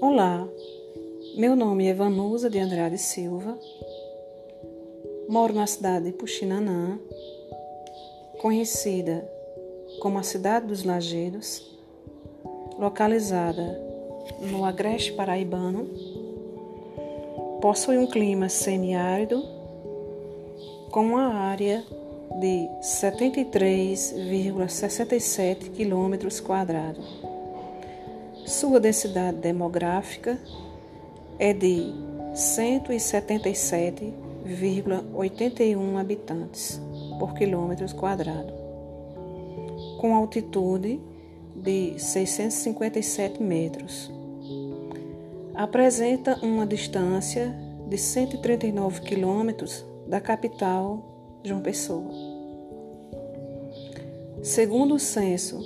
Olá, meu nome é Vanusa de Andrade Silva, moro na cidade de Puxinanã, conhecida como a Cidade dos Lagedos, localizada no Agreste Paraibano, possui um clima semiárido com uma área de 73,67 km quadrados. Sua densidade demográfica é de 177,81 habitantes por quilômetro quadrado, com altitude de 657 metros. Apresenta uma distância de 139 quilômetros da capital João Pessoa. Segundo o censo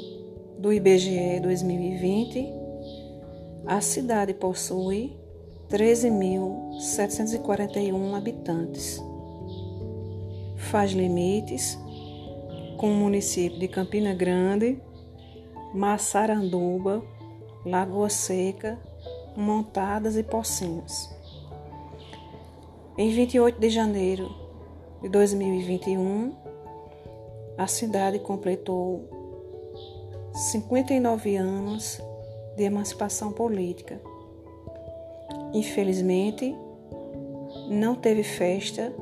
do IBGE 2020, a cidade possui 13.741 habitantes. Faz limites com o município de Campina Grande, Massaranduba, Lagoa Seca, Montadas e Pocinhos. Em 28 de janeiro de 2021, a cidade completou 59 anos de emancipação política. Infelizmente, não teve festa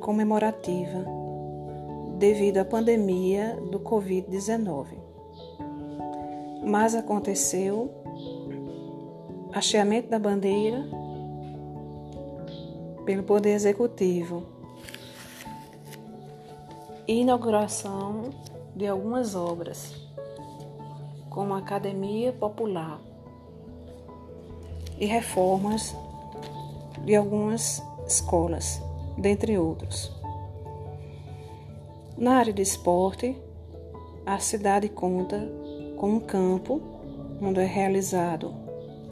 comemorativa devido à pandemia do Covid-19. Mas aconteceu hasteamento da bandeira pelo Poder Executivo e inauguração de algumas obras, como a Academia Popular e reformas de algumas escolas, dentre outros. Na área de esporte, a cidade conta com um campo onde é realizado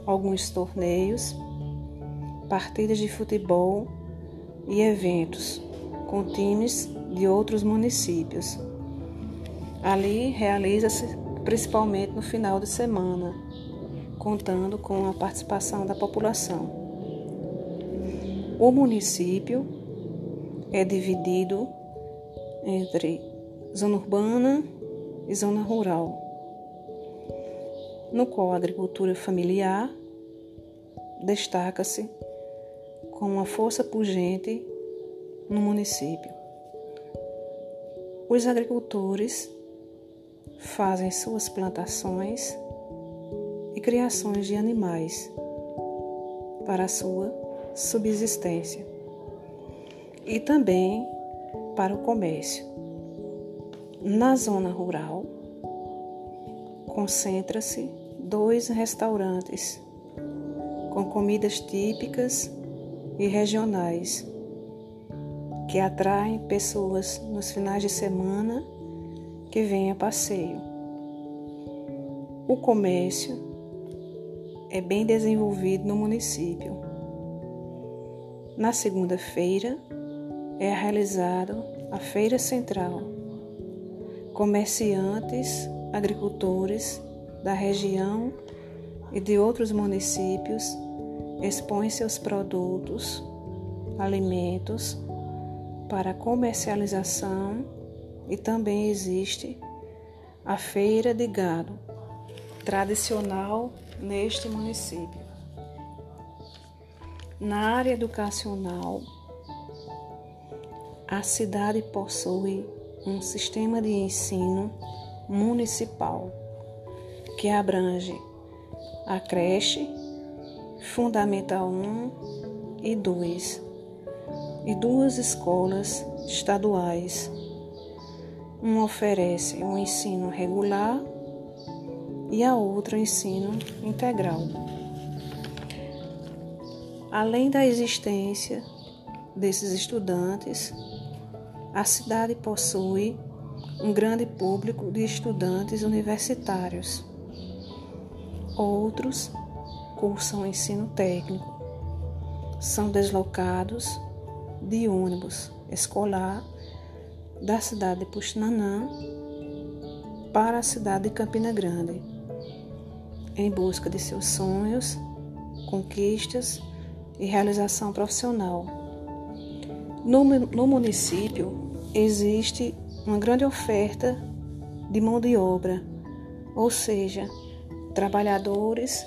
alguns torneios, partidas de futebol e eventos com times de outros municípios. Ali realiza-se principalmente no final de semana, contando com a participação da população. O município é dividido entre zona urbana e zona rural, no qual a agricultura familiar destaca-se com uma força pungente no município. Os agricultores fazem suas plantações e criações de animais para a sua subsistência e também para o comércio. Na zona rural, concentra-se dois restaurantes com comidas típicas e regionais que atraem pessoas nos finais de semana que vêm a passeio. O comércio é bem desenvolvido no município. Na segunda-feira é realizado a Feira Central. Comerciantes, agricultores da região e de outros municípios expõem seus produtos, alimentos para comercialização e também existe a feira de gado, tradicional neste município. Na área educacional, a cidade possui um sistema de ensino municipal que abrange a creche, Fundamental 1 e 2, e duas escolas estaduais. Uma oferece um ensino regular e a outra ensino integral. Além da existência desses estudantes, a cidade possui um grande público de estudantes universitários. Outros cursam ensino técnico. São deslocados de ônibus escolar da cidade de Puxinanã para a cidade de Campina Grande, em busca de seus sonhos conquistas e realização profissional. No, no município existe uma grande oferta de mão de obra, ou seja, trabalhadores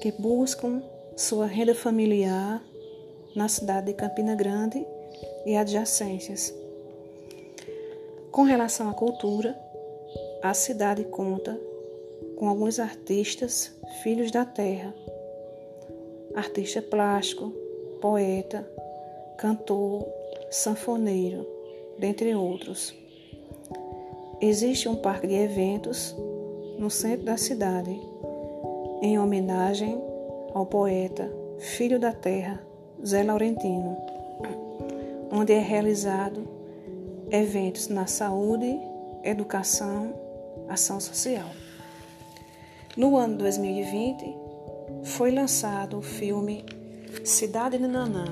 que buscam sua renda familiar na cidade de Campina Grande e adjacências. Com relação à cultura, a cidade conta com alguns artistas filhos da terra. Artista plástico, poeta, cantor, sanfoneiro, dentre outros. Existe um parque de eventos no centro da cidade, em homenagem ao poeta, filho da terra, Zé Laurentino, onde é realizado eventos na saúde, educação, ação social. No ano 2020, foi lançado o filme Cidade de Nanã,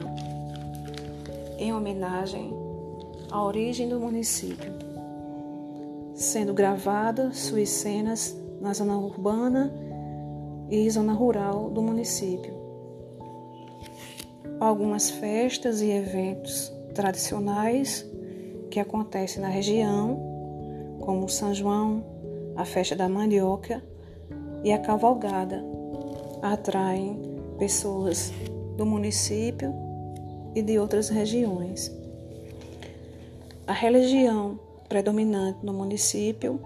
em homenagem à origem do município, sendo gravadas suas cenas na zona urbana e zona rural do município. Algumas festas e eventos tradicionais que acontecem na região, como São João, a festa da mandioca e a cavalgada, atraem pessoas do município e de outras regiões. A religião predominante no município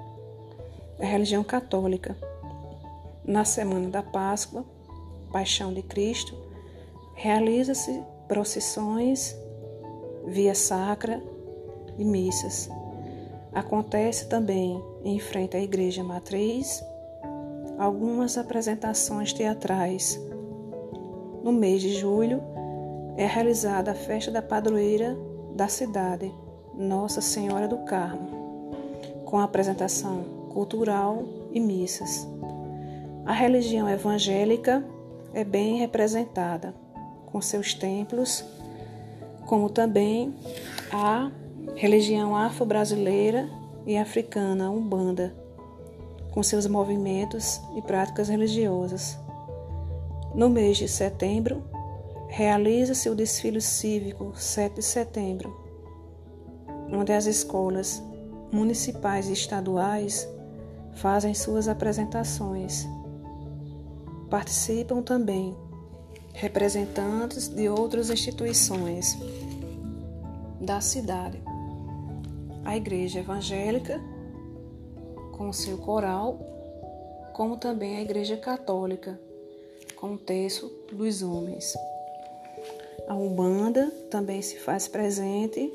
é a religião católica. Na semana da Páscoa, Paixão de Cristo, realiza-se procissões, via sacra e missas. Acontece também em frente à igreja matriz algumas apresentações teatrais. No mês de julho é realizada a festa da padroeira da cidade, Nossa Senhora do Carmo, com apresentação cultural e missas. A religião evangélica é bem representada, com seus templos, como também a religião afro-brasileira e africana Umbanda, com seus movimentos e práticas religiosas. No mês de setembro, realiza-se o desfile cívico 7 de setembro, onde as escolas municipais e estaduais fazem suas apresentações. Participam também representantes de outras instituições da cidade. A Igreja Evangélica com seu coral, como também a Igreja Católica, com o terço dos homens. A Umbanda também se faz presente,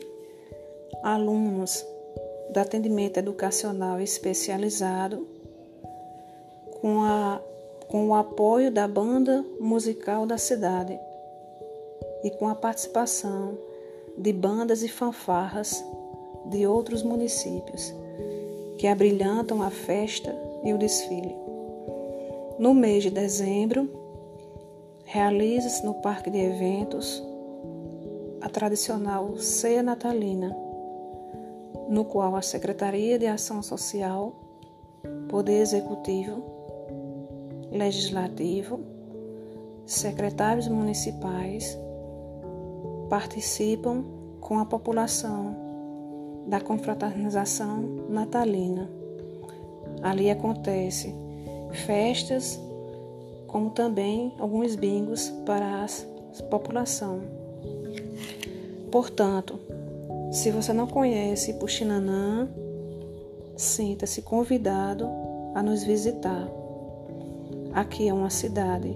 alunos do atendimento educacional especializado, com, a, com o apoio da banda musical da cidade e com a participação de bandas e fanfarras de outros municípios que abrilhantam a festa e o desfile. No mês de dezembro, realiza-se no Parque de Eventos a tradicional Ceia Natalina, no qual a Secretaria de Ação Social, Poder Executivo, Legislativo, secretários municipais participam com a população da confraternização natalina. Ali acontece festas, como também alguns bingos para a população. Portanto, se você não conhece Puxinanã, sinta-se convidado a nos visitar. Aqui é uma cidade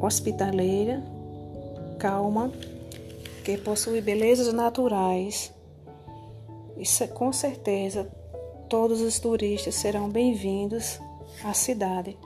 hospitaleira, calma, que possui belezas naturais e com certeza todos os turistas serão bem-vindos à cidade.